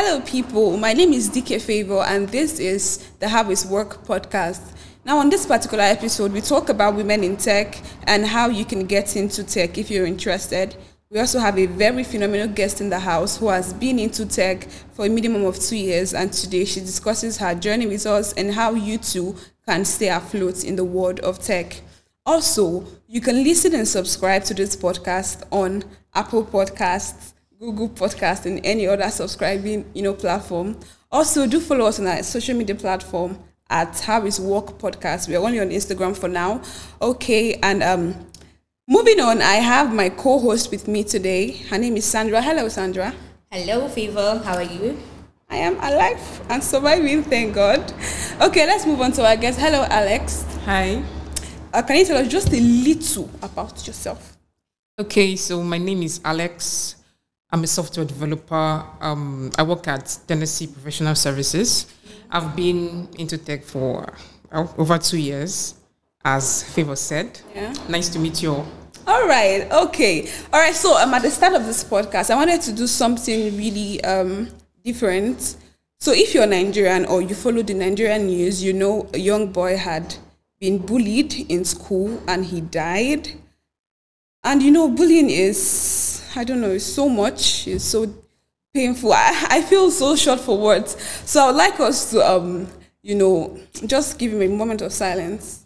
Hello, people. My name is DK Favor, and this is the How Is Work podcast. Now, on this particular episode, we talk about women in tech and how you can get into tech if you're interested. We also have a very phenomenal guest in the house who has been into tech for a minimum of two years, and today she discusses her journey with us and how you too can stay afloat in the world of tech. Also, you can listen and subscribe to this podcast on Apple Podcasts, Google Podcast, and any other subscribing you know platform. Also, do follow us on our social media platform at How Is Work Podcast. We are only on Instagram for now. Okay, and um, moving on, I have my co-host with me today. Her name is Sandra. Hello, Sandra. Hello, Favor. How are you? I am alive and surviving, thank God. Okay, let's move on to our guest. Hello, Alex. Hi. Uh, can you tell us just a little about yourself? Okay, so my name is Alex. I'm a software developer. Um, I work at Tenece Professional Services. I've been into tech for uh, over two years, as Favor said. Yeah. Nice to meet you all. All right. Okay. All right. So I'm um, at the start of this podcast, I wanted to do something really um, different. So if you're Nigerian or you follow the Nigerian news, you know a young boy had been bullied in school and he died. And you know, bullying is I don't know, it's so much. It's so painful. I, I feel so short for words. So I would like us to um, you know, just give him a moment of silence.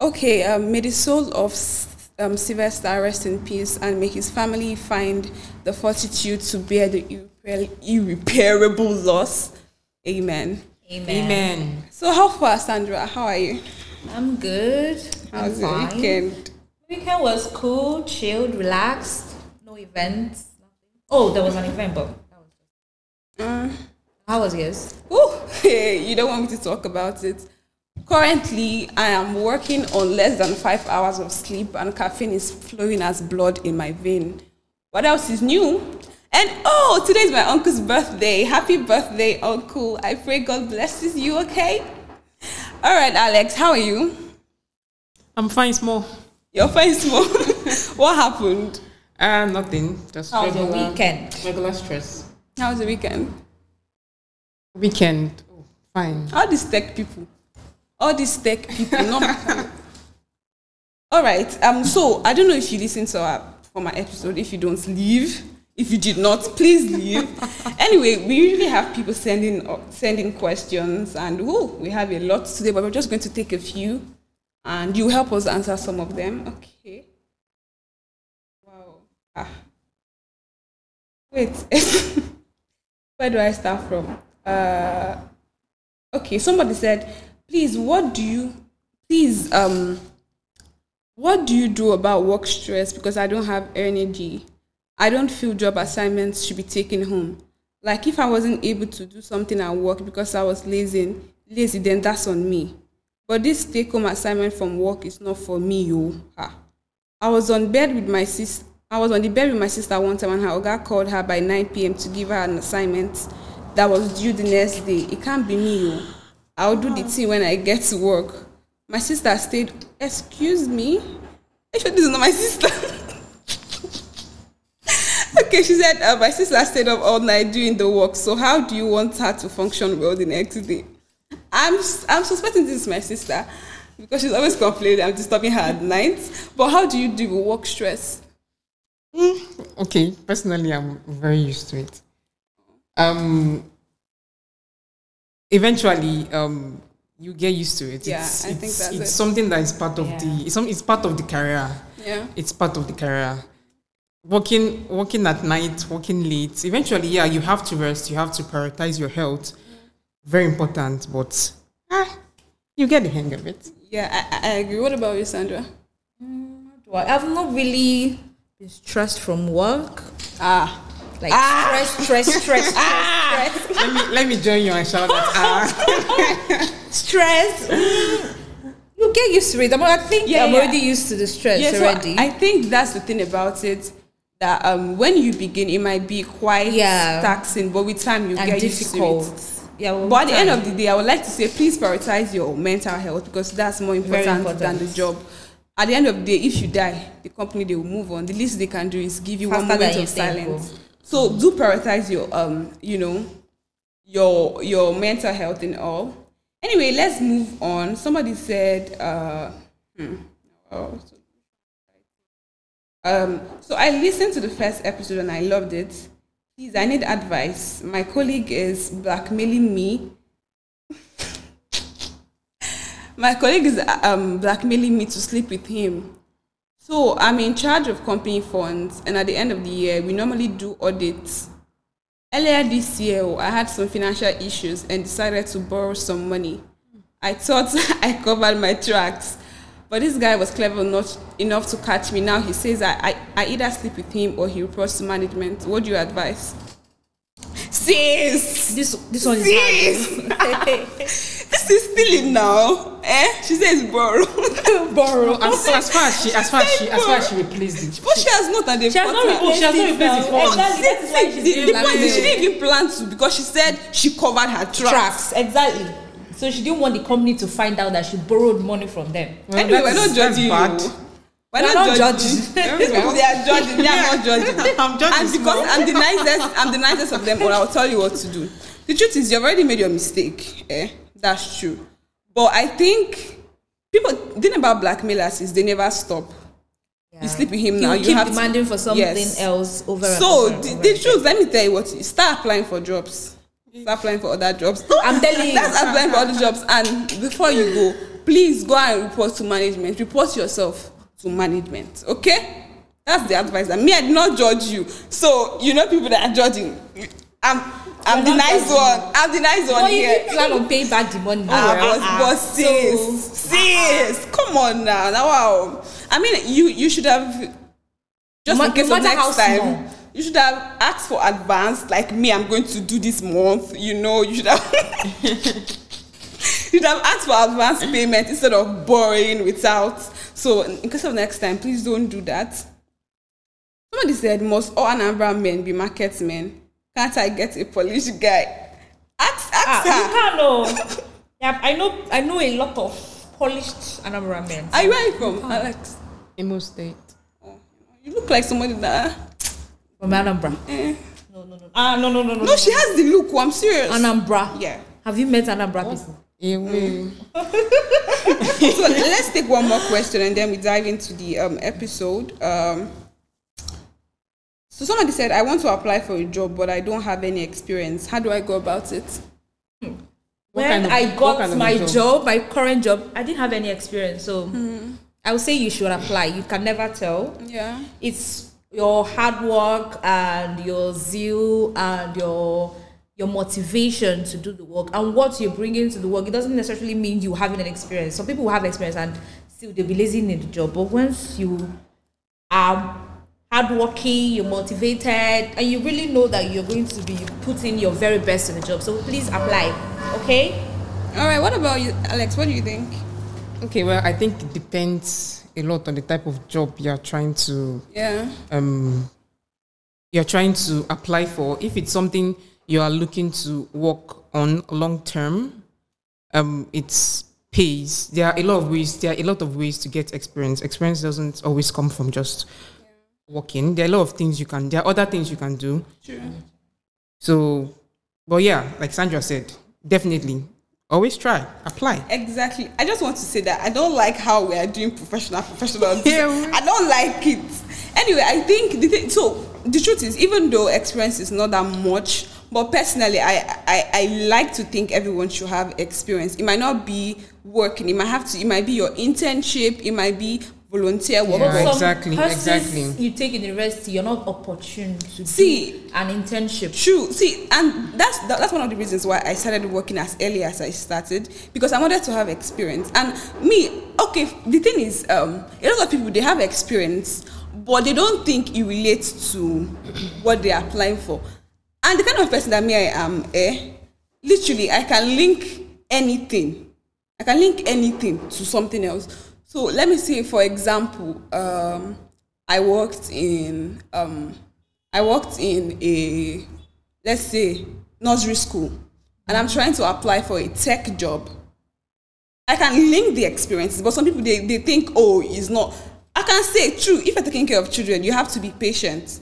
Okay, um, may the soul of um, Sylvester rest in peace and may his family find the fortitude to bear the irreparable loss. Amen. Amen. Amen. So, how far, Sandra? How are you? I'm good. How's the weekend? Weekend was cool, chilled, relaxed. No events. Nothing. Oh, there was an event, but that was just. Uh, How was yours? Ooh, you don't want me to talk about it. Currently, I am working on less than five hours of sleep, and caffeine is flowing as blood in my vein. What else is new? And oh, today's my uncle's birthday. Happy birthday, uncle. I pray God blesses you, okay? All right, Alex, how are you? I'm fine, small. You're fine, small. what happened? Uh, nothing. Just How was your regular, weekend? regular stress. How was the weekend? Weekend. Oh, fine. All these tech people. All these tech people. not All right. Um. So I don't know if you listened to our from our episode. If you don't leave, if you did not, please leave. anyway, we usually have people sending uh, sending questions, and oh, we have a lot today, but we're just going to take a few, and you help us answer some of them. Okay. Wow. Ah. Wait. Where do I start from? Uh. Okay. Somebody said, please, what do you, please, um, what do you do about work stress? Because I don't have energy. I don't feel job assignments should be taken home. Like if I wasn't able to do something at work because I was lazy, lazy, then that's on me. But this take-home assignment from work is not for me, yo. Ha. I was on bed with my sister. I was on the bed with my sister one time, and her oga called her by 9 p.m. to give her an assignment that was due the next day. It can't be me, yo. I'll do the thing when I get to work. My sister stayed. Excuse me. I sure this is not my sister. okay, she said uh, my sister stayed up all night doing the work. So how do you want her to function well the next day? I'm I'm suspecting this is my sister because she's always complaining I'm disturbing her at night. But how do you deal with work stress? Okay, personally, I'm very used to it. Um, eventually, um, you get used to it. Yeah, it's, I think it's, that's it's it. something that is part of Yeah. the. It's, it's part of the career. Yeah. It's part of the career. Working, working at night, working late. Eventually, yeah, you have to rest. You have to prioritize your health. Very important, but ah, you get the hang of it. Yeah, I, I agree. What about you, Sandra? Well, I've not really been stressed from work. Ah. Like stress, stress, stress, stress, stress. let me let me join you and shout that. Ah. stress. Mm, You get used to it. I'm, I think Yeah, I'm yeah. already used to the stress Yeah, so already. I think that's the thing about it. That um, when you begin, it might be quite Yeah. taxing, but with time you and get difficult. used to it. Yeah, well, But at the end of the day, I would like to say please prioritize your mental health because that's more important, than the job. at the end of the day, if you die, the company they will move on. The least they can do is give you one Faster moment of silence. So do prioritize your um, you know, your your mental health and all. Anyway, let's move on. Somebody said, uh, hmm, oh, um, so I listened to the first episode and I loved it. Please, I need advice. My colleague is blackmailing me. My colleague is um, blackmailing me to sleep with him. So I'm in charge of company funds, and at the end of the year, we normally do audits. Earlier this year, I had some financial issues and decided to borrow some money. I thought I covered my tracks, but this guy was clever not enough to catch me. Now he says I, I, I either sleep with him or he reports to management. What do you advise? Sis! This this one is Sis! hard. this is stealing now. Eh? She says borrow. borrow. As, as far as she, as far as she, as far as she replaced it. But she has not and they She has not Oh, she has not replaced the funds. Exactly. That is why she's the, the point is she didn't even plan to because she said she covered her tracks. tracks. Exactly. So she didn't want the company to find out that she borrowed money from them. Well, anyway, we're not judging bad. you. We're We're not, not judging. judging. These people, they are judging. Me, I'm not judging. I'm judging And because. I'm the nicest, I'm the nicest of them, but I'll tell you what to do. The truth is, you've already made your mistake. Eh? That's true. But I think people, the thing about blackmailers is they never stop. You sleep with him He now. You keep have to- demanding for something Yes. else over and So over and the, over the truth, let me tell you what. Start applying for jobs. Start applying for other jobs. I'm telling you. That's applying for other jobs. And before you go, please go and report to management. Report yourself to management. Okay? That's the advice. And me, I did not judge you. So you know people that are judging. I'm I'm We're the nice judging one. I'm the nice one But you here. plan on paying back the money. Ah, Ah, but, ah, but so- sis, sis, come on now. Now, wow. I mean, you you should have just No in ma- case no of next time. small. You should have asked for advance, like me. I'm going to do this month. You know, you should have. you should have asked for advance payment instead of borrowing without. So, in case of next time, please don't do that. Somebody said, "Must all Anambra men be market men? Can't I get a Polish guy?" Ask, ask Ah, her. you can't know. Yeah, I know. I know a lot of polished Anambra men. Are you where are you from, Alex? Imo State. Oh, you look like somebody that. From Anambra. Eh. No, no, no. Ah, no, no, no, no. No, she has the look. I'm serious. Anambra. Yeah. Have you met Anambra people? Ewe. So let's take one more question and then we dive into the um, episode. Um, so somebody said, "I want to apply for a job, but I don't have any experience. How do I go about it?" What when kind of- I got kind of my job? job? my current job, I didn't have any experience. So I would say you should apply. You can never tell. Yeah. It's your hard work and your zeal and your your motivation to do the work and what you're bringing to the work. It doesn't necessarily mean you having an experience. Some people will have experience and still they'll be lazy in the job. But once you are hardworking, you're motivated, and you really know that you're going to be putting your very best in the job. So please apply. Okay? All right. What about you, Alex? What do you think? Okay, well, I think it depends a lot on the type of job you're trying to Yeah. um, you're trying to apply for. If it's something you are looking to work on long term, um, it's pays. There are a lot of ways. There are a lot of ways to get experience. Experience doesn't always come from just working. There are a lot of things you can. There are other things you can do. True. So, but yeah, like Sandra said, definitely always try apply. Exactly. I just want to say that I don't like how we are doing professional professional. Yeah, I don't like it. Anyway, I think the thing, so the truth is, even though experience is not that much, but personally, I, I I like to think everyone should have experience. It might not be working. It might have to. It might be your internship. It might be volunteer work. Yeah, exactly, courses exactly. You take in university, you're not opportune to See, do an internship. True. See, and that's that, that's one of the reasons why I started working as early as I started because I wanted to have experience. And me, okay, the thing is, um, a lot of people they have experience, but they don't think it relates to what they are applying for. And the kind of person that me I am, eh, literally, I can link anything. I can link anything to something else. So let me say, for example, um, I worked in um, I worked in a let's say nursery school, and I'm trying to apply for a tech job. I can link the experiences, but some people they, they think, oh, it's not. I can say true. If you're taking care of children, you have to be patient.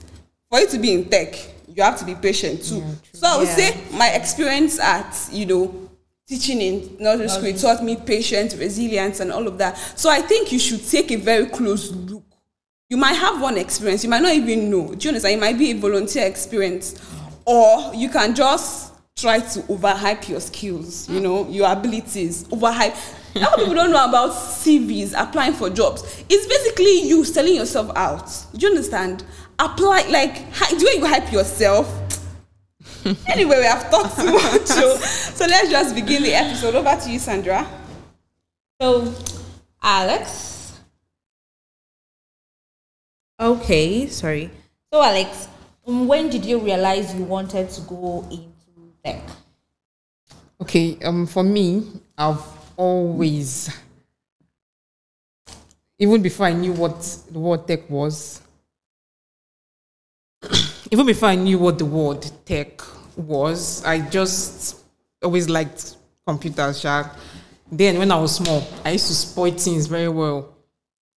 For you to be in tech, you have to be patient too. so I would Yeah. say my experience at you know teaching in nursery school it taught me patience, resilience, and all of that. So I think you should take a very close look. You might have one experience, you might not even know. Do you understand? It might be a volunteer experience, or you can just try to overhype your skills, you know, your abilities, overhype. A lot of people don't know about CVs, applying for jobs. It's basically you selling yourself out. Do you understand? Apply, like, way you hype yourself. anyway, we have talked too much. So, so let's just begin the episode. Over to you, Sandra. So, Alex. Okay, sorry. So, Alex, um, when did you realize you wanted to go into tech? Okay, um, for me, I've always, even before I knew what the word tech was, even before I knew what the word tech was, I just always liked computers. Sha. Then, when I was small, I used to spoil things very well.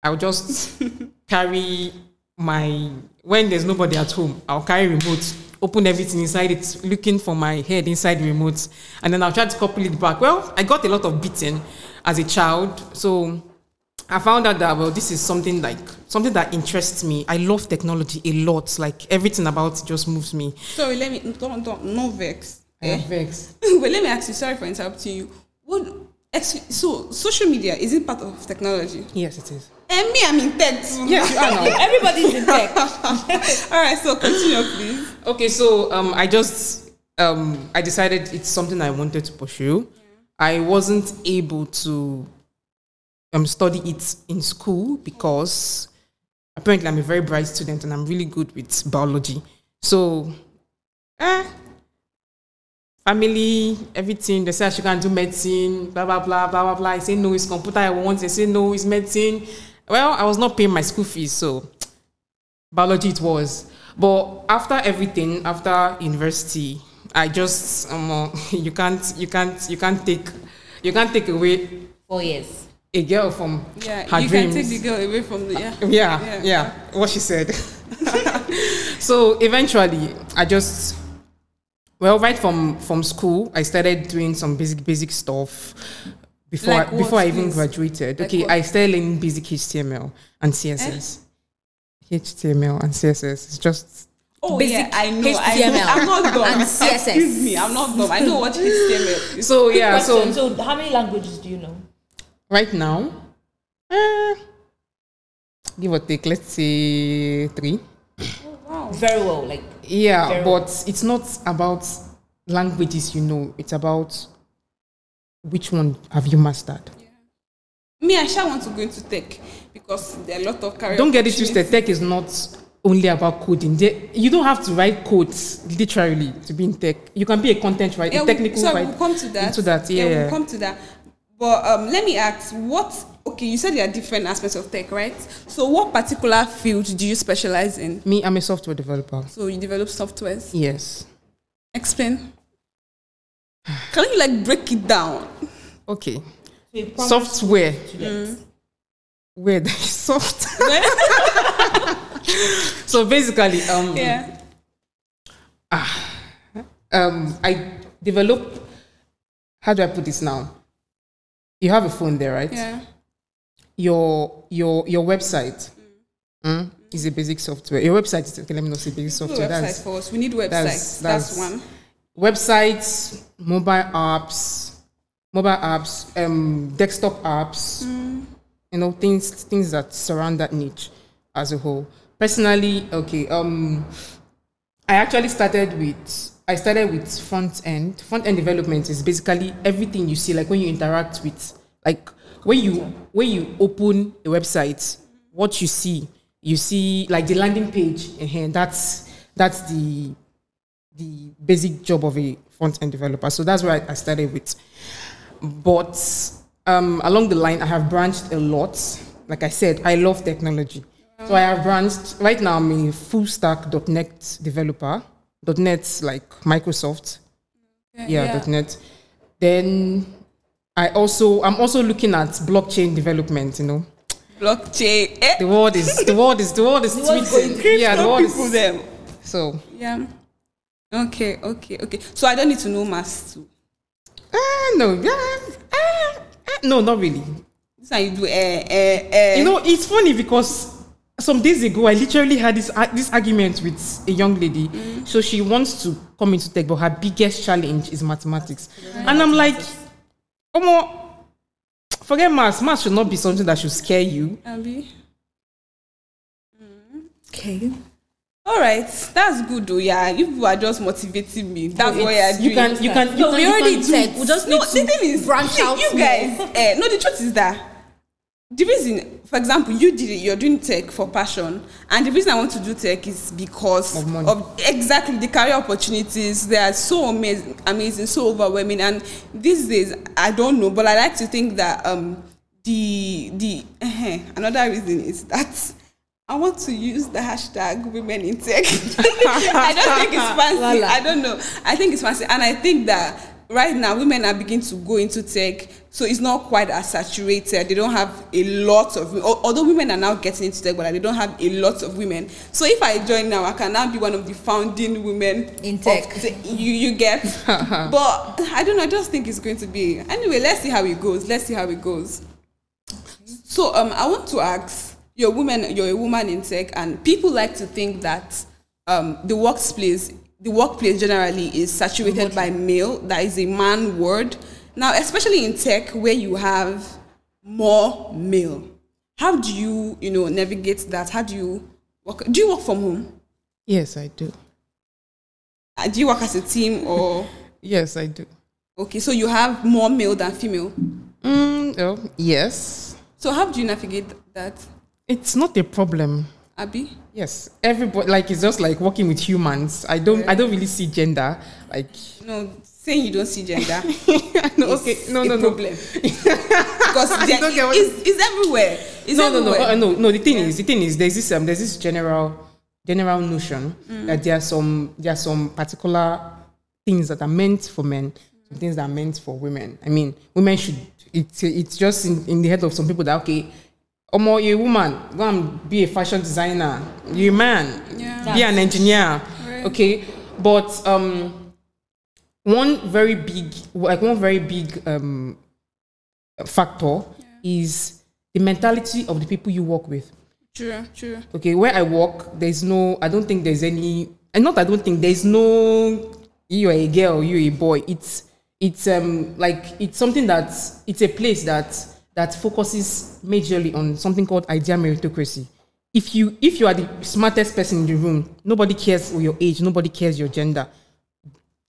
I would just carry my when there's nobody at home, I'll carry remote, open everything inside it, looking for my head inside the remote, and then I'll try to couple it back. Well, I got a lot of beating as a child, so I found out that well, this is something like something that interests me. I love technology a lot. Like everything about it just moves me. Sorry, let me don't don't no vex. Eh? Vex. but let me ask you. Sorry for interrupting you. What? So social media is it part of technology? Yes, it is. And me, I'm in tech too. Yes, you are now. Everybody's in tech. All right. So continue, please. Okay, so um, I just um, I decided it's something I wanted to pursue. I wasn't able to um, study it in school because apparently I'm a very bright student and I'm really good with biology. So, eh, family, everything. They say go and do medicine, blah blah blah blah blah blah. I say no, it's computer I want. They say no, it's medicine. Well, I was not paying my school fees, so biology it was. But after everything, after university, I just um, you can't you can't you can't take you can't take away Four years. A girl from Yeah, her you dreams. can take the girl away from the yeah. Uh, yeah, Yeah. yeah, what she said. so eventually, I just well, right from from school, I started doing some basic basic stuff before Like I, before I even graduated. Like okay, what? I started learning basic HTML and CSS. HTML eh? and CSS. It's just Oh Basic yeah, I know. I HTML know. I'm not dumb. and CSS. Excuse me, I'm not dumb. I know what HTML is. so yeah. Question, So so, how many languages do you know? Right now, eh, give or take, let's say three. Oh, Wow. Very well, like Yeah, but it's not about languages, you know. It's about which one have you mastered. Me, I shall want to go into tech because there are a lot of career. Don't get it twisted. Tech is not only about coding. You don't have to write codes literally to be in tech. You can be a content writer, Yeah, a we- technical so writer. we'll come to that. Into that, yeah. we'll come to that. But um, let me ask, what? Okay, you said there are different aspects of tech, right? So, what particular field do you specialize in? Me, I'm a software developer. So, you develop softwares. Yes. Explain. Can you like break it down? Okay. so you promise Software. students. Where there is soft. so basically, um, Yeah. um, I develop. How do I put this now? You have a phone there, right? Yeah. Your your your website mm, is a basic software. Your website is okay. Let me not say basic software. website That's for us. We need websites. that's- That's, that's- one. websites, mobile apps, mobile apps, um, desktop apps. You know things things that surround that niche as a whole. Personally, okay. Um, I actually started with I started with front end. Front end development is basically everything you see, like when you interact with, like when you when you open a website, what you see, you see like the landing page, and that's that's the the basic job of a front end developer. So that's where I, I started with. But um, along the line, I have branched a lot. Like I said, I love technology. So I have branched. Right now, I'm a full stack .NET developer. .NET like Microsoft. Yeah, .NET. Then I also I'm also looking at blockchain development. You know, Blockchain. Eh? the world is the world is the world is tweeting. Yeah, the world is them. so. Yeah. Okay, okay, okay. So I don't need to know maths too. Ah no, yeah, ah, ah, no, not really. This you do eh eh eh. You know, it's funny because some days ago I literally had this uh, this argument with a young lady. So she wants to come into tech, but her biggest challenge is mathematics, and I'm like, Omo, forget maths. Maths should not be something that should scare you. Abi. Okay. All right, that's good though. Yeah, you people are just motivating me. That's what you're doing. You can, you can, you No, can, we already can do. We just no, need the to thing is, branch out. You guys, eh, no, the truth is that the reason, for example, you did it. You're doing tech for passion, and the reason I want to do tech is because Of money. of exactly the career opportunities. They are so amazing, amazing, so overwhelming. And these days, I don't know, but I like to think that um, the the eh, another reason is that. I want to use the hashtag women in tech. I don't think it's fancy. Voila. I don't know. I think it's fancy. And I think that right now women are beginning to go into tech. So it's not quite as saturated. They don't have a lot of although women are now getting into tech, but they don't have a lot of women. So if I join now, I can now be one of the founding women In tech. te- you you get. but I don't know, I just think it's going to be anyway, let's see how it goes. Let's see how it goes. So um, I want to ask: You're a woman. You're a woman in tech, and people like to think that um, the workplace, the workplace generally is saturated by male. That is a man word. Now, especially in tech, where you have more male, how do you, you know, navigate that? How do you work? Do you work from home? Yes, I do. Uh, Do you work as a team or? Yes, I do. Okay, so you have more male than female. Mm, oh, yes. So how do you navigate that, It's not a problem. Abby? Yes, everybody like it's just like working with humans. I don't, I don't really see gender. Like, No, saying you don't see gender. no, okay, no, no, no. problem. because there- don't get what- it's, it's everywhere. No, no, no, uh, no, no. The thing is, the thing is, there's this, um, there's this general, general notion that there are some, there are some particular things that are meant for men, some things that are meant for women. I mean, women should. It's, it's just in, in the head of some people that okay, Omo, you're a woman, go and be a fashion designer. You're a man, Yeah. be an engineer. Right. Okay, but um, one very big, like one very big um, factor is the mentality of the people you work with. True, true. Okay, where I work, there's no, I don't think there's any, and not I don't think there's no, you're a girl, you're a boy. It's, it's um like it's something that it's a place that that focuses majorly on something called idea meritocracy. If you if you are the smartest person in the room, nobody cares for your age, nobody cares your gender.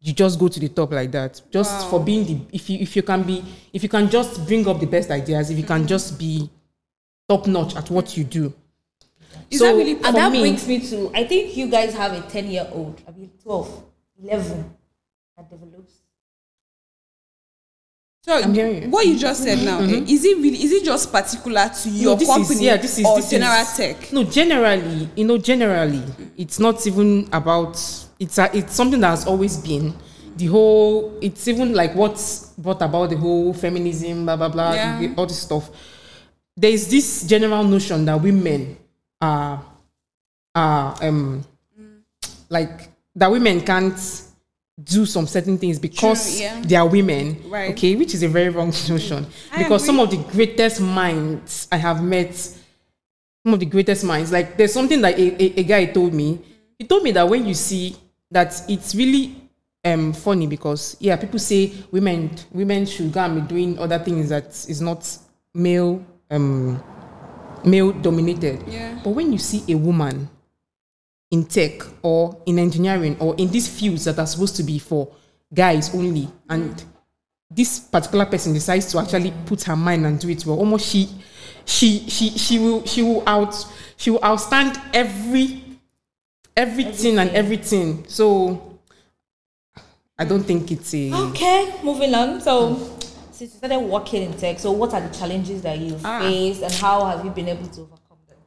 You just go to the top like that. Just for being the if you if you can be if you can just bring up the best ideas, if you can mm-hmm. just be top notch at what you do. Is that really And that me- brings me to I think you guys have a 10 year old, I mean 12, 11 that develops. So I'm hearing you. what you just said now, eh, is it really is it just particular to your this company is, yeah, this is or this general is, tech? No, generally, you know, generally, it's not even about. It's a, it's something that has always been. The whole, it's even like what's brought about the whole feminism, blah blah blah, Yeah. all this stuff. There is this general notion that women are, are um, like that women can't do some certain things because yeah. they are women, Right. okay, which is a very wrong notion. I because some of the greatest minds I have met some of the greatest minds. Like there's something that a, a, a guy told me. He told me that when you see that it's really um funny because yeah, people say women women should go and be doing other things that is not male um male dominated. Yeah. But when you see a woman in tech or in engineering or in these fields that are supposed to be for guys only and this particular person decides to actually put her mind and do it well almost she she she she will she will out she will outstand every everything and everything so i don't think it's a Okay, moving on. So, since you started working in tech, so what are the challenges that you Ah. faced and how have you been able to overcome them?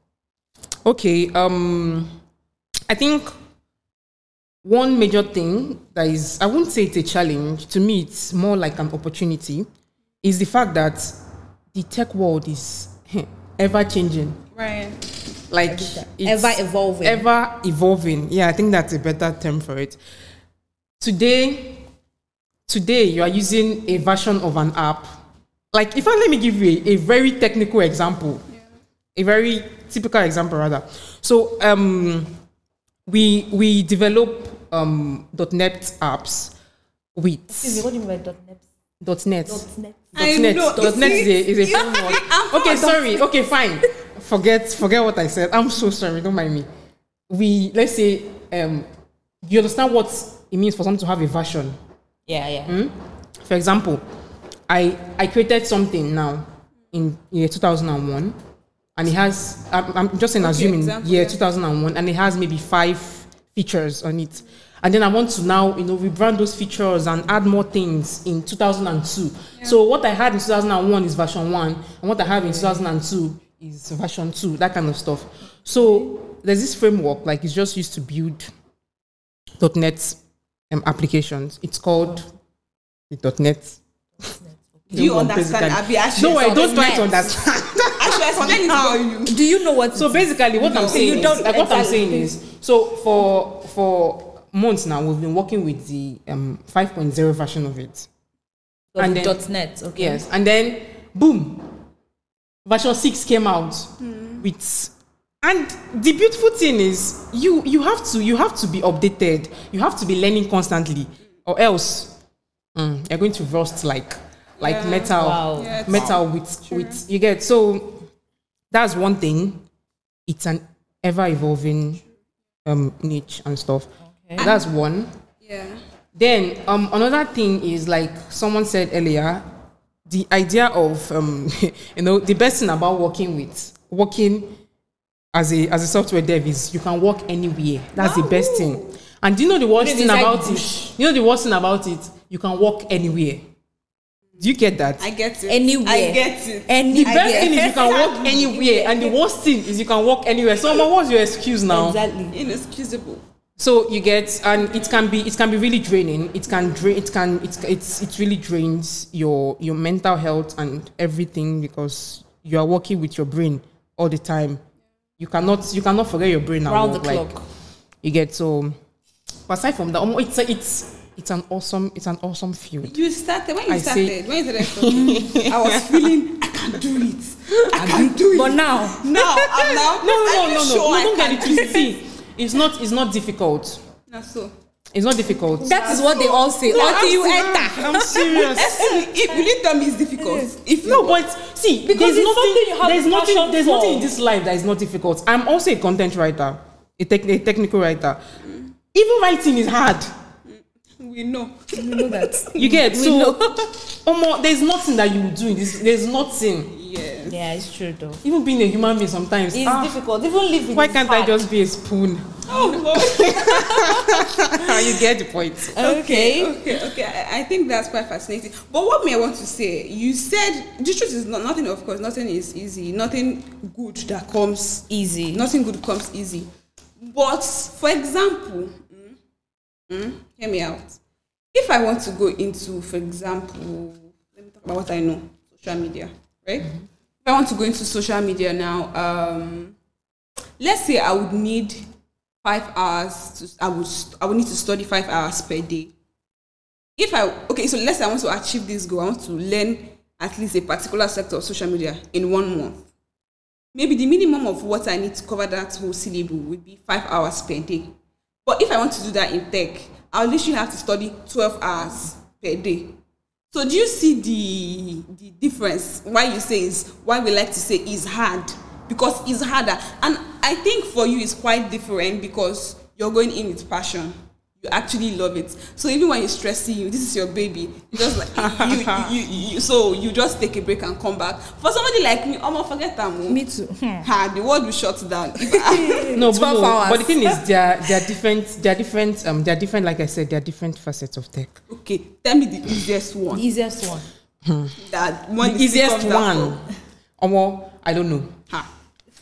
Okay, um, I think one major thing that is, I wouldn't say it's a challenge. To me, it's more like an opportunity. is the fact that the tech world is ever changing. Right. Like it's Ever evolving. Ever evolving. Yeah, I think that's a better term for it. Today, today you are using a version of an app. Like if I let me give you a, a very technical example, a very typical example rather. So um, we we develop um, .NET apps with Excuse me, what do you mean by .net? .NET. .net. I .NET. know, you .NET is a, is a You- framework. Okay, sorry. Okay, fine. Forget forget what I said. I'm so sorry. Don't mind me. We let's say um, you understand what it means for someone to have a version. Yeah, yeah. For example, I I created something now in year 2001, and it has I'm, I'm just in assuming example, year yeah. 2001, and it has maybe five features on it. And then I want to now, you know, rebrand those features and add more things in 2002. So what I had in 2001 is version one, and what I have in 2002 is version two, that kind of stuff. So there's this framework, like it's just used to build .NET um, applications. It's called the .NET. Do you understand? basically. Abi, actually, No, I don't try to understand. Actually, explain it you. Do you know what? So basically, what I'm saying You is, don't like what I'm saying is, so for for months now, we've been working with the um, 5.0 version of it. Of and the then- .net. Okay. Yes, and then boom, version six came out with, and the beautiful thing is, you you have to you have to be updated. You have to be learning constantly, or else mm, you're going to rust like like metal Wow. Yeah, it's- metal with with you get so that's one thing. It's an ever evolving um niche and stuff. Okay. that's one. Yeah. then um another thing is like someone said earlier the idea of um you know the best thing about working with working as a as a software dev is you can work anywhere. That's the best thing. And do you know the worst thing about it? You know the worst thing about it? You can work anywhere do you get that I get it. Anywhere. I get it. Any the best thing is you can walk anywhere, and the worst thing is you can walk anywhere. So, Mama, what's your excuse now? Exactly. Inexcusable. So you get, and it can be, it can be really draining. It can drain, it can, it's, it's, it really drains your your mental health and everything because you are working with your brain all the time. You cannot, you cannot forget your brain. at Round the like, clock. You get so. But aside from that, it's it's it's an awesome, it's an awesome field. You started when you I started. say- when you started, I was feeling I can do it. I can do it. But now, now, I'm now. No, no, no, no, sure no. I Don't get it twisted. See, it's not, it's not difficult. Now, so. It's not difficult. that is what they all say. No, Until you enter. I'm serious. If, you tell me it's difficult? If you No, but see, Because there's nothing. you there's nothing. There's for. nothing in this life that is not difficult. I'm also a content writer, a, tech, a technical writer. Even writing is hard. We know. You know that. You get We so. know. Omo, there's nothing that you do in this. There's nothing. Yes. Yeah, it's true though. Even being a human being sometimes. It's ah, difficult. Even living. why can't I just be a spoon? Oh Lord. you get the point. Okay. okay, okay. I, I think that's quite fascinating. But what may I want to say? You said the truth is not nothing. Of course, nothing is easy. Nothing good that comes Easy. Nothing good comes easy. But for example, mm, hear me out. If I want to go into, for example, let me talk about what I know, social media, right? If I want to go into social media now, um, let's say I would need five hours. To, I would I would need to study five hours per day. If I okay, so let's say I want to achieve this goal. I want to learn at least a particular sector of social media in one month maybe the minimum of what I need to cover that whole syllable would be five hours per day. But if I want to do that in tech, I'll literally have to study 12 hours per day. So do you see the the difference? Why you say is why we like to say is hard because it's harder, and I think for you it's quite different because you're going in with passion. Actually love it. So even when it's stressing you, this is your baby. You just like you, you, you, you, so you just take a break and come back. For somebody like me, I'm gonna forget that. Me too. Hmm. Ha, the world will shut down. No, but, 12 no, hours. but the thing is, they're they're different. They're different. Um, they're different. Like I said, they're different facets of tech. okay, tell me the easiest The one. easiest one. That one the easiest one. Omo, I don't know. Ha.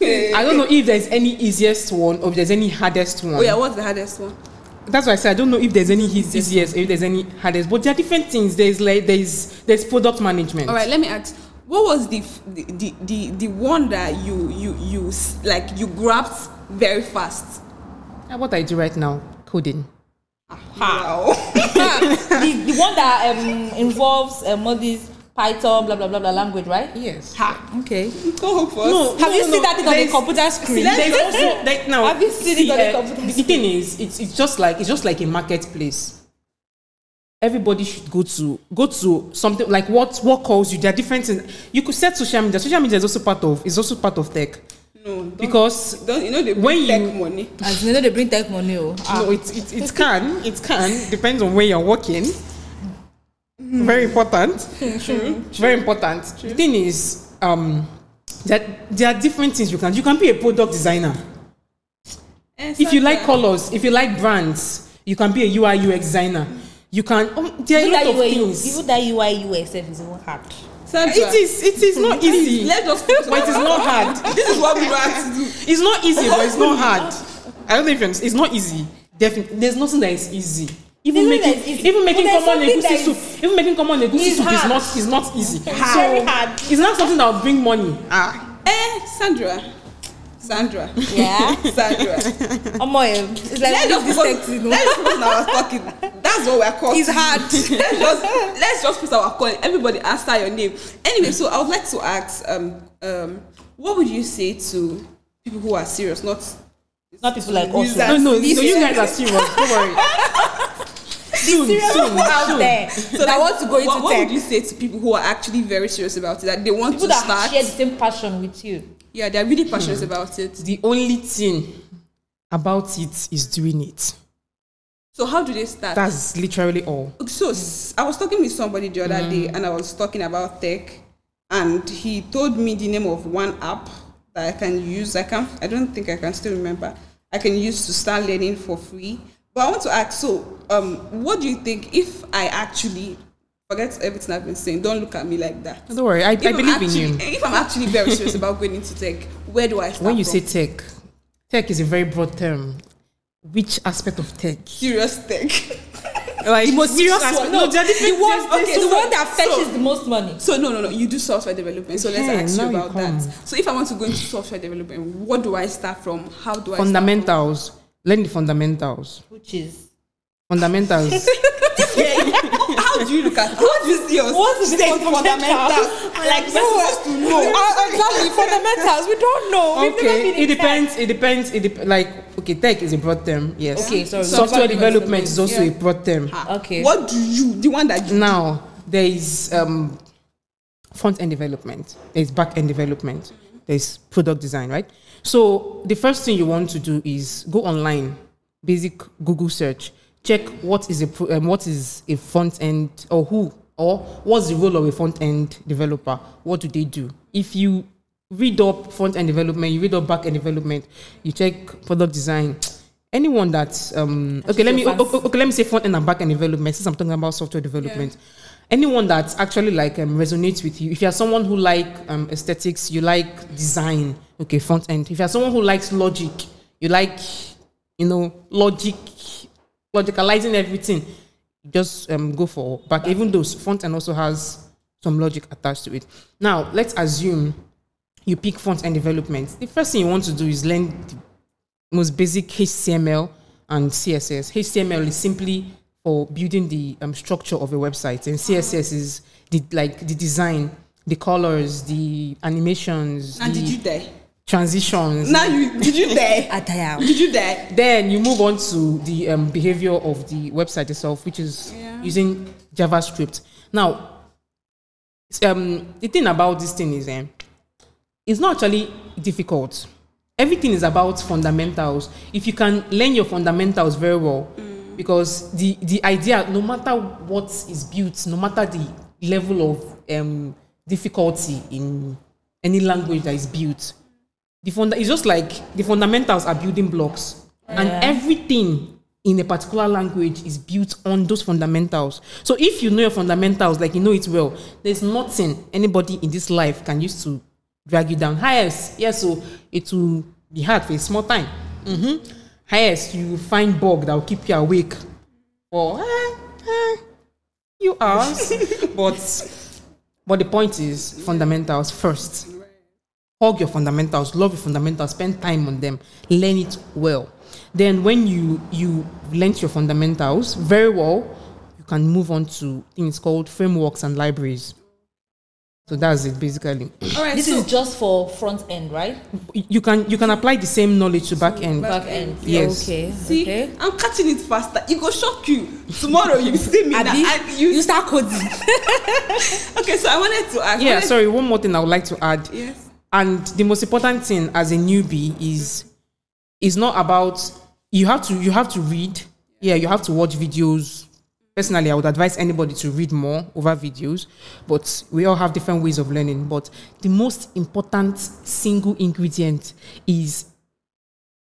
I don't know if there's any easiest one or if there's any hardest one. Oh yeah, what's the hardest one? That's why I said I don't know if there's any eas- easiest, if there's any hardest, but there are different things. There's like there's there's product management. All right, let me ask. What was the the the the, one that you you you like you grabbed very fast? Ah, What I do right now, coding. Wow. the, the one that um, involves um, all these Python, blah blah blah blah language, right? Yes. ha. Okay. Go for No, Have you no, seen no, that thing on the computer screen? There's also like now. Have you seen it on the eh, computer the, the thing is, it's it's just like it's just like a marketplace. Everybody should go to go to something like what what calls you. There are different things. You could set social media. Social media is also part of is also part of tech No, don't, because don't you know they when when tech you- money? As you know, they bring tech money. Oh. no, ah. it, it it can it can depends on where you're working. Very important. True. Very important. The thing is, um, that there are different things you can. You can be a product designer. if you like colors, if you like brands, you can be a UI UX designer. You can. Um, there are a Even lot of UI, things. even that UI UX is even hard. Sandra, It is. It is not easy. Let's just but it is not hard. This is what we have to do. It's not easy, but it's not hard. I don't know if it's, it's not easy. Definitely, there's nothing that is easy. Even making, that is easy. even making But there's common egusi soup, is- even making common egusi soup is not is not easy. It's very hard. It's not something that will bring money. Ah, Eh, Sandra. Sandra. Yeah. Sandra. Omo, eh, it's like Let's just put, this text, you know. let's just put our talking. That's what we're called. It's hard. let's just let's just put our call. Everybody answer your name. Anyway, so I would like to ask, um, um, what would you say to people who are serious, not Not people like us. No, no, no, you guys are serious. Don't worry. soon, serious soon, people out soon. there that want to go into what, what tech. would you say to people who are actually very serious about it? That they want People to that start. share the same passion with you. Yeah, they're really passionate hmm. about it. The only thing about it is doing it. So how do they start? That's literally all. so I was talking with somebody the other day, hmm. and I was talking about tech, and he told me the name of one app that I can use. I can I don't think I can still remember. I can use to start learning for free. But I want to ask. So, um, what do you think if I actually forget everything I've been saying? Don't look at me like that. Don't worry. I, I believe actually, in you. If I'm actually very serious about going into tech, where do I start? When you from? say tech, tech is a very broad term. Which aspect of tech? serious tech. Like The most serious aspect- one. No, No, there are different. the one, okay, there's- the one that fetches so- the most money. So no, no, no. You do software development. So let's Yeah, ask you you about come. that. So if I want to go into software development, what do I start from? How do I fundamentals. Learn the fundamentals. Which is Fundamentals. How do you look at? How do you see yourself? What is Say fundamentals? Like we're supposed to know. Uh, exactly fundamentals. We don't know. We've never okay, been in it tech. depends. It depends. It dep- like okay, tech is a broad term. Yes. Okay, sorry. Software Software development is also development, a broad term. Ah, Okay. What do you? The one that you Now there is um, front end development. There's back end development. There's product design, right? So the first thing you want to do is go online, basic Google search, check what is a um, what is a front end or who or what's the role of a front end developer. What do they do? If you read up front end development, you read up back end development, you check product design. Anyone that's um, okay, let me so o- o- okay, let me say front end and back end development since I'm talking about software development. Anyone that actually like um, resonates with you. If you're someone who like um, aesthetics, you like design, okay, front end. If you're someone who likes logic, you like you know logic, logicalizing everything, just um, go for back. Even though front end also has some logic attached to it. Now let's assume you pick front end development. The first thing you want to do is learn the most basic HTML and CSS. HTML is simply for building the um, structure of a website, and CSS is the like the design, the colors, the animations, and the did you die? Transitions. Now you did you? Ataya. Did you die? Then you move on to the um, behavior of the website itself, which is Yeah. using JavaScript. Now, um, the thing about this thing is, um, it's not actually difficult. Everything is about fundamentals. If you can learn your fundamentals very well, because the the idea, no matter what is built, no matter the level of um, difficulty in any language that is built, the funda- it's just like the fundamentals are building blocks and everything in a particular language is built on those fundamentals so if you know your fundamentals like you know it well there's nothing anybody in this life can use to drag you down yes yes so it will be hard for a small time mm-hmm. highest you find bug that will keep you awake for eh, eh, few hours. but but the point is fundamentals first. Hug your fundamentals, love your fundamentals, spend time on them, learn it well. Then when you you learnt your fundamentals very well, you can move on to things called frameworks and libraries. So that's it basically. All right. This so, is just for front end, right? You can you can apply the same knowledge to back end. Back end. Yes. Okay. see, Okay. I'm catching it faster. It go shock you. Tomorrow you see me. now, Abi, and you, you, start coding. okay, so I wanted to ask. Yeah, sorry, one more thing I would like to add. Yes. And the most important thing as a newbie is is not about you have to you have to read. Yeah, you have to watch videos. Personally, I would advise anybody to read more over videos, but we all have different ways of learning. But the most important single ingredient is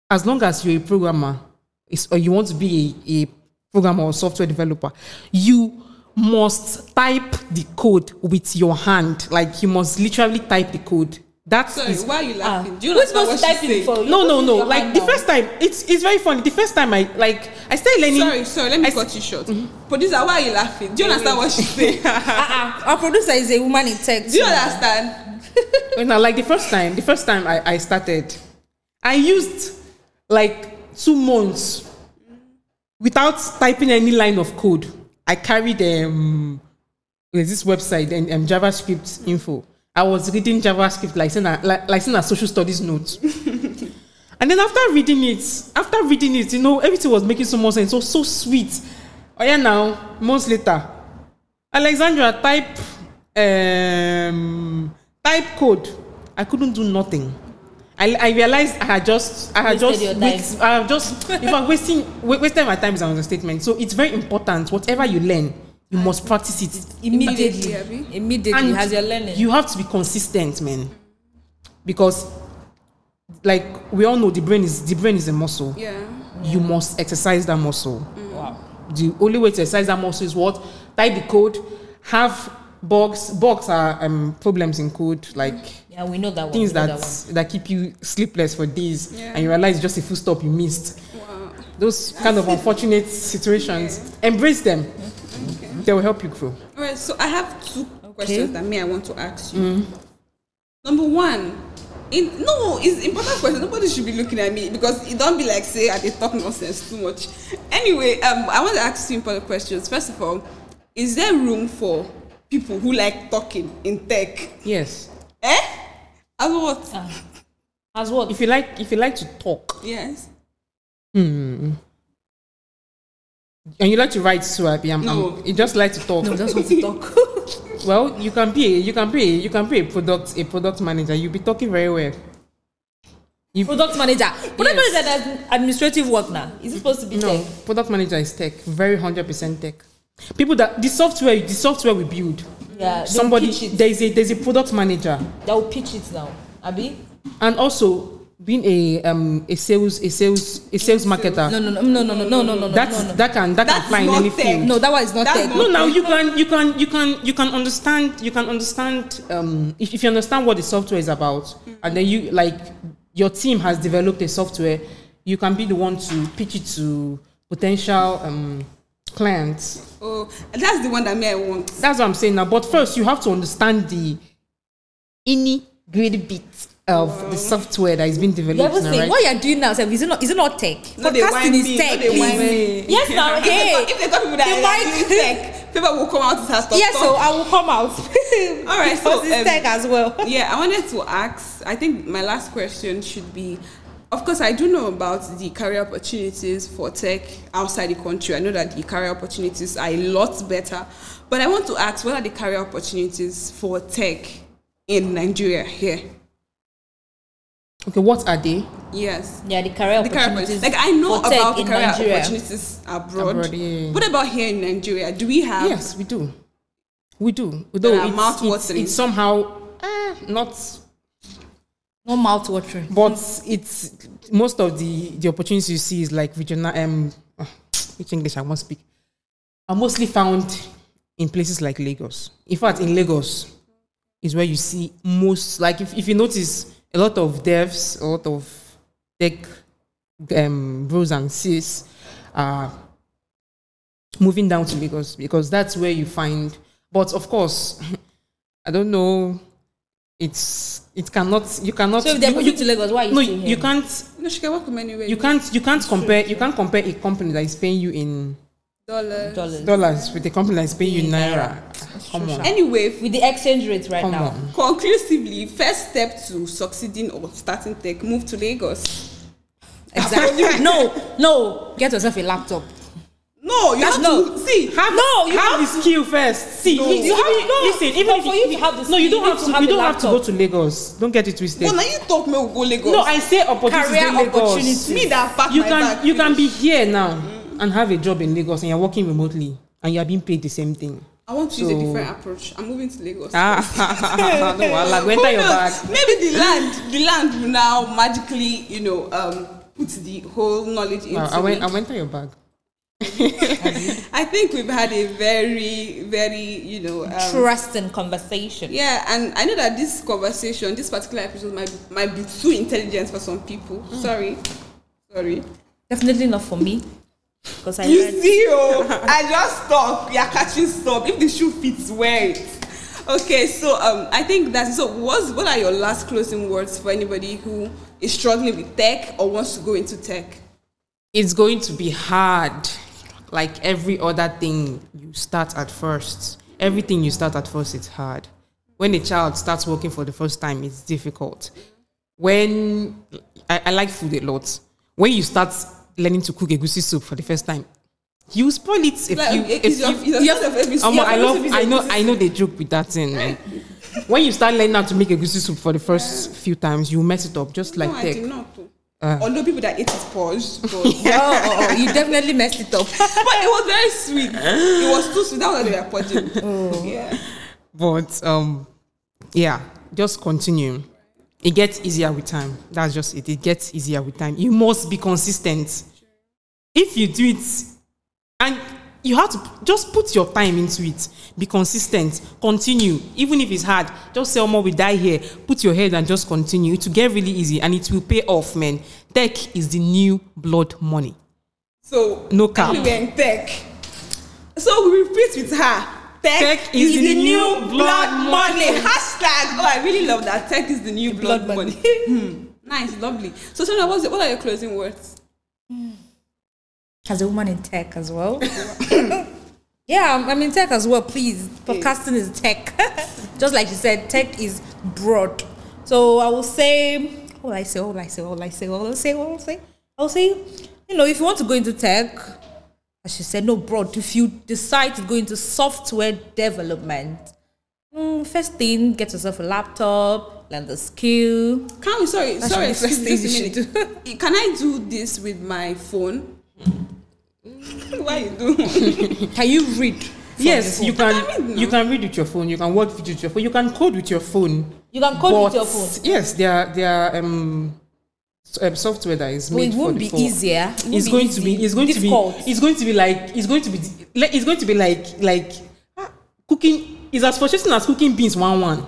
as long as you're a programmer is, or you want to be a, a programmer or software developer, you must type the code with your hand. Like you must literally type the code. That Sorry, is- why are you laughing? Ah. Do you Who's understand to what type she's saying? for no, no, no. Like the down. first time, it's it's very funny. The first time I like I started learning. Sorry, sorry, let me I- cut you short. Producer, why are you laughing? Do you understand what she's saying? Uh-uh. Our producer is a woman in tech. Do you too. understand? when I like the first time, the first time I, I started, I used like two months without typing any line of code. I carried um there's this website and um, JavaScript info. I was reading JavaScript like saying a, like, a social studies note. and then after reading it, after reading it, you know, everything was making so much sense. Was so sweet. Oh yeah, now months later, Alexandra type um type code. I couldn't do nothing. I, I realized I had just I had Wasted just I have just if I'm wasting wasting my time is an understatement. So it's very important. Whatever you learn, you must practice it immediately. Abi? Immediately, as you're learning. you have to be consistent, man. Because, like we all know, the brain is the brain is a muscle. Yeah. You must exercise that muscle. wow. The only way to exercise that muscle is what? Type the code. Have bugs. Bugs are um, problems in code, like Yeah, we know that one. things know that that that, keep you sleepless for days, Yeah. and you realize it's just a full stop you missed. Wow. Those kind of unfortunate situations, embrace them. They will help you grow. All right, so I have two questions that me I want to ask you. Number one, in no, it's important question. Nobody should be looking at me because it don't be like say I dey talk nonsense too much. Anyway, um, I want to ask you important questions. First of all, is there room for people who like talking in tech? Yes. Eh? As what? one. As what? If you like, if you like to talk, yes. hmm, and you like to write too, Abi, I'm, No. I'm- you just like to talk. no, just want to talk. Well, you can be, a, you can be, a, you can be a product, a product manager. You'll be talking very well. You, Product manager. Product Yes. manager is administrative work now. Is it supposed to be no, tech? product manager is tech, very hundred percent tech. People that the software, the software we build. Yeah. Somebody pitch it. there's a there's a product manager, That will pitch it now. Abi? and also being a um a sales a sales a sales marketer. No, no, no, no, no, no, no, no, no, That's no, no. that can that That's can fly in any tech. field. No, that one is not That's tech. not- No, now you can you can you can you can understand you can understand um if, if you understand what the software is about and then you like your team has developed a software, you can be the one to pitch it to potential um clients. Oh, that's the one that me I want. That's what I'm saying now. But first you have to understand the any great bit of the software that is being developed ever now, say right? what you're doing now? Sef, Is it not? Is it not tech? No, they whine Podcasting me. is tech. No, please. Yes, now. If they Hey. got- if they got people that The are mic- doing tech, people will come out to start Yes, so. I will come out. All right, so, because it's um, tech as well. yeah, I wanted to ask. I think my last question should be. Of course, I do know about the career opportunities for tech outside the country. I know that the career opportunities are a lot better. But I want to ask, what are the career opportunities for tech in Nigeria here? Okay, what are they? Yes. Yeah, the career The opportunities. opportunities. Like I know for tech about the career Nigeria. opportunities abroad. Abroad, yeah. What about here in Nigeria? Do we have Yes, we do. We do. Though are it's, mouth-watering. it's, it's somehow eh, not No mouth watering. but it's most of the the opportunities you see is like regional um uh, which english i won't speak are mostly found in places like lagos in fact in lagos is where you see most like if, if you notice a lot of devs a lot of tech um, bros and sis are moving down to Lagos because that's where you find. But of course, I don't know. It's it cannot you cannot. So if they you, put you to Lagos, why are you no, still you here? can't. No, she can work from anywhere. You can't. You can't compare. You can't compare a company that is paying you in dollars. Dollars. dollars with a company that is paying you in In naira. naira. Come on. Anyway, With the exchange rate right Come now. on. conclusively, first step to succeeding or starting tech, move to Lagos. Exactly. no, no. Get yourself a laptop. No, you have no. to see. Have, No, you have the skill first. See, No. you, You have- even, no, listen, even but if for you to have the skill, no, you don't you have to. to have you don't have to go to Lagos. Don't get it twisted. Well, now you talk me, we'll go Lagos. no, I say opportunities Career in Lagos. opportunities. me that pack You my can bag you can finish. be here now and have a job in Lagos and you're working remotely and you're being paid the same thing. I want to use a different approach. I'm moving to Lagos. Ah, no, wahala. Go Who your knows? bag. Maybe the land, the land will now magically, you know, um, put the whole knowledge into Wow, I went. it. I went enter your bag. I think we've had a very, very, you know, um, Trust and conversation. yeah, and I know that this conversation, this particular episode, might be, might be too intelligent for some people. Mm. Sorry, sorry. Definitely not for me. Because I You read. see, oh, I just stop. You're catching stop. If the shoe fits, wear it. Okay, so um, I think that's so. What's what are your last closing words for anybody who is struggling with tech or wants to go into tech? It's going to be hard, like every other thing you start at first. Everything you start at first, it's hard. When a child starts working for the first time, it's difficult. When I, I like food a lot. When you start learning to cook egusi soup for the first time, you spoil it. If Like, you, if it's your- you, it's your start every- Omo, your I love. I know. I know they joke with that thing, man. when you start learning how to make egusi soup for the first few times, you mess it up, just like no, I tech. did not. though. Uh. Although people that ate it paused, but, Oh, oh, oh, you definitely messed it up. but it was very sweet. It was too sweet. That was why they were purging. Oh. Yeah. But um, yeah, just continue. It gets easier with time. That's just it. It gets easier with time. You must be consistent. If you do it, and you have to just put your time into it. Be consistent. Continue, even if it's hard. Just say, "Omo, we die here." Put your head and just continue. It will get really easy, and it will pay off, man. Tech is the new blood money. So No cap. We were in tech. So we repeat with her. Tech, Tech is, is the, the new new blood, blood money. money. Hashtag. Oh, I really love that. Tech is the new blood, Blood money. money. Hmm. Nice, lovely. So, Sonia, what's what are your closing words? As a woman in tech as well. yeah, I'm, I'm in tech as well, please. Podcasting is tech. Just like you said, tech is broad. So I will say, what will I say? What will I say? What will I say? What will I say? What will I say? I will say, you know, if you want to go into tech, as she said, no, broad. If you decide to go into software development, mm, first thing, get yourself a laptop, learn the skill. Can we? Sorry, That sorry. should Excuse me. first thing you minute. Can I do this with my phone? Why you do? Can you read? Yes, you phone? I can can. read You can read with your phone. You can work with your phone. You can code with your phone. You can code with your phone. Yes, there are there are um, s- um software that is made it for won't the be phone. easier. It won't It's be going to be. It's going Difficult. to be. It's going to be like. It's going to be. like- It's going to be like like ah, cooking. It's as frustrating as cooking beans one one.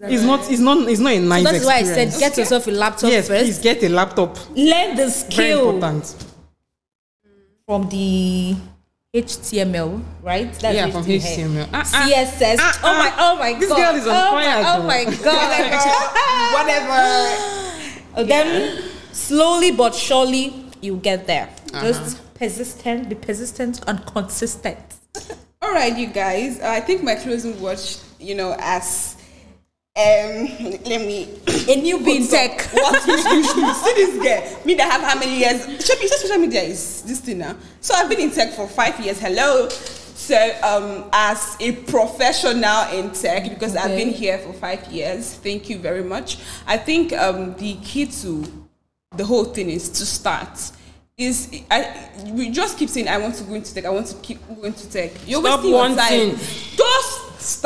It's not. It's not. It's not a nice. So that's why I said get yourself a laptop yes. first. Please get a laptop. Learn the skill. Very important. from the HTML, right? That's Yeah, from HTML. Ah, ah. CSS. Ah, oh my! Oh my This god! girl is on oh fire, My, oh my god! Whatever. Then slowly but surely you get there. Uh-huh. Just persistent, be persistent and consistent. All right, you guys. I think my closing words, you know, as um, let me A newbie in tech. what is usually see this girl? Me that have how many years? Should be social media is this thing now. So i've been in tech for five years. Hello. So um as a professional in tech because i've been here for five years thank you very much. I think um the key to the whole thing is to start. Is I we just keep saying I want to go into tech. I want to keep going to tech. You're Stop wasting your time.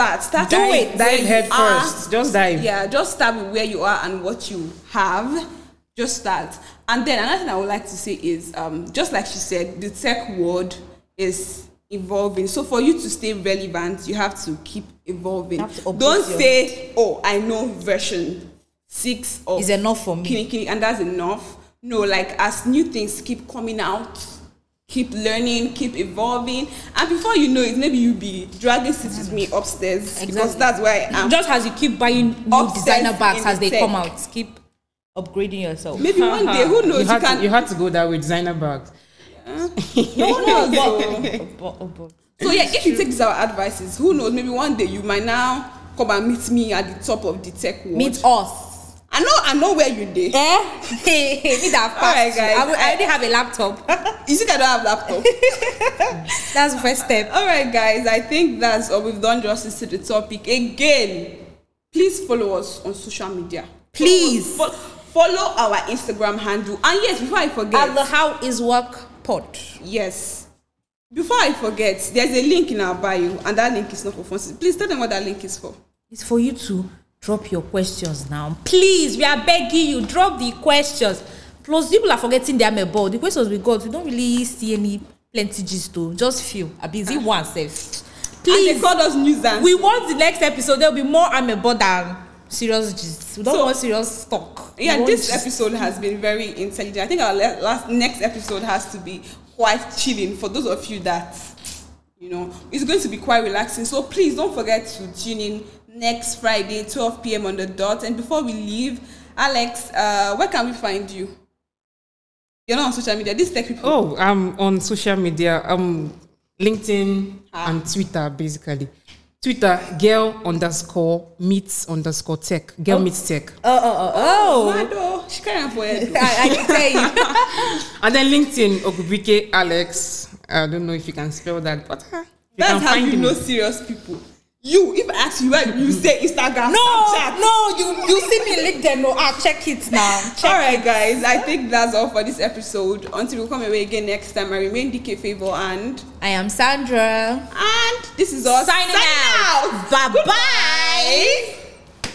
Start. Start. Dive- it. dive head are. first. Just dive. Yeah, just start with where you are and what you have. Just start. And then another thing I would like to say is, um, just like she said, the tech world is evolving. So for you to stay relevant, you have to keep evolving. To Don't say, "Oh, I know version six of Is enough for me. Kini Kini," and that's enough. no, like as new things keep coming out, keep learning, keep evolving, and before you know it, maybe you'll be dragging cities with me upstairs because that's where I am. Just as you keep buying new designer bags in as they tech. come out, keep upgrading yourself. maybe one day, who knows? You You, had, can. to, you had to go that with designer bags. who knows? though? But- oh, but- So yeah, if you take these our advices, who knows? Maybe one day you might now come and meet me at the top of the tech world. Meet us. I know, I know where you did. Eh? Me that fast. guys. I, will- I already have a laptop. You see, I don't have laptop. That's the first step. all right, guys. I think that's all we've done justice to the topic. Again, please follow us on social media. Please. Follow, follow our Instagram handle. And yes, before I forget, At the How Is Work pod. yes, before I forget, there's a link in our bio, and that link is not for fun. Please tell them what that link is for. It's for you to drop your questions now. Please, we are begging you, drop the questions. Plus, people are forgetting their mailball. The questions we got, we don't really see any plenty gist though. Just few. A busy one safe. And they Please, called us news and we want the next episode. There'll be more amebo than serious gist. We don't So- want serious talk. We yeah, want this gist. episode has been very intelligent. I think our last next episode has to be quite chilling for those of you that you know it's going to be quite relaxing. So please don't forget to tune in next Friday, 12 p.m. on the dot. And before we leave, Alex, uh, where can we find you? You're not on social media. These tech people. Oh, I'm on social media. I'm LinkedIn Ah. and Twitter, basically. Twitter, girl underscore meets underscore tech. Girl meets tech. Oh, oh, oh, oh. Oh, she can't for it. I, I can tell you. And then LinkedIn, Ogubike Alex. I don't know if you can spell that, but uh, you That's can how you me. know serious people. You, if I ask you, where you say Instagram, No, Snapchat. no, you you see me link them. No, ah, check it now. Check All right, guys. I think that's all for this episode. Until we come away again next time, I remain DK Favor and I am Sandra. and this is us Signing out. out. Bye-bye. Goodbye.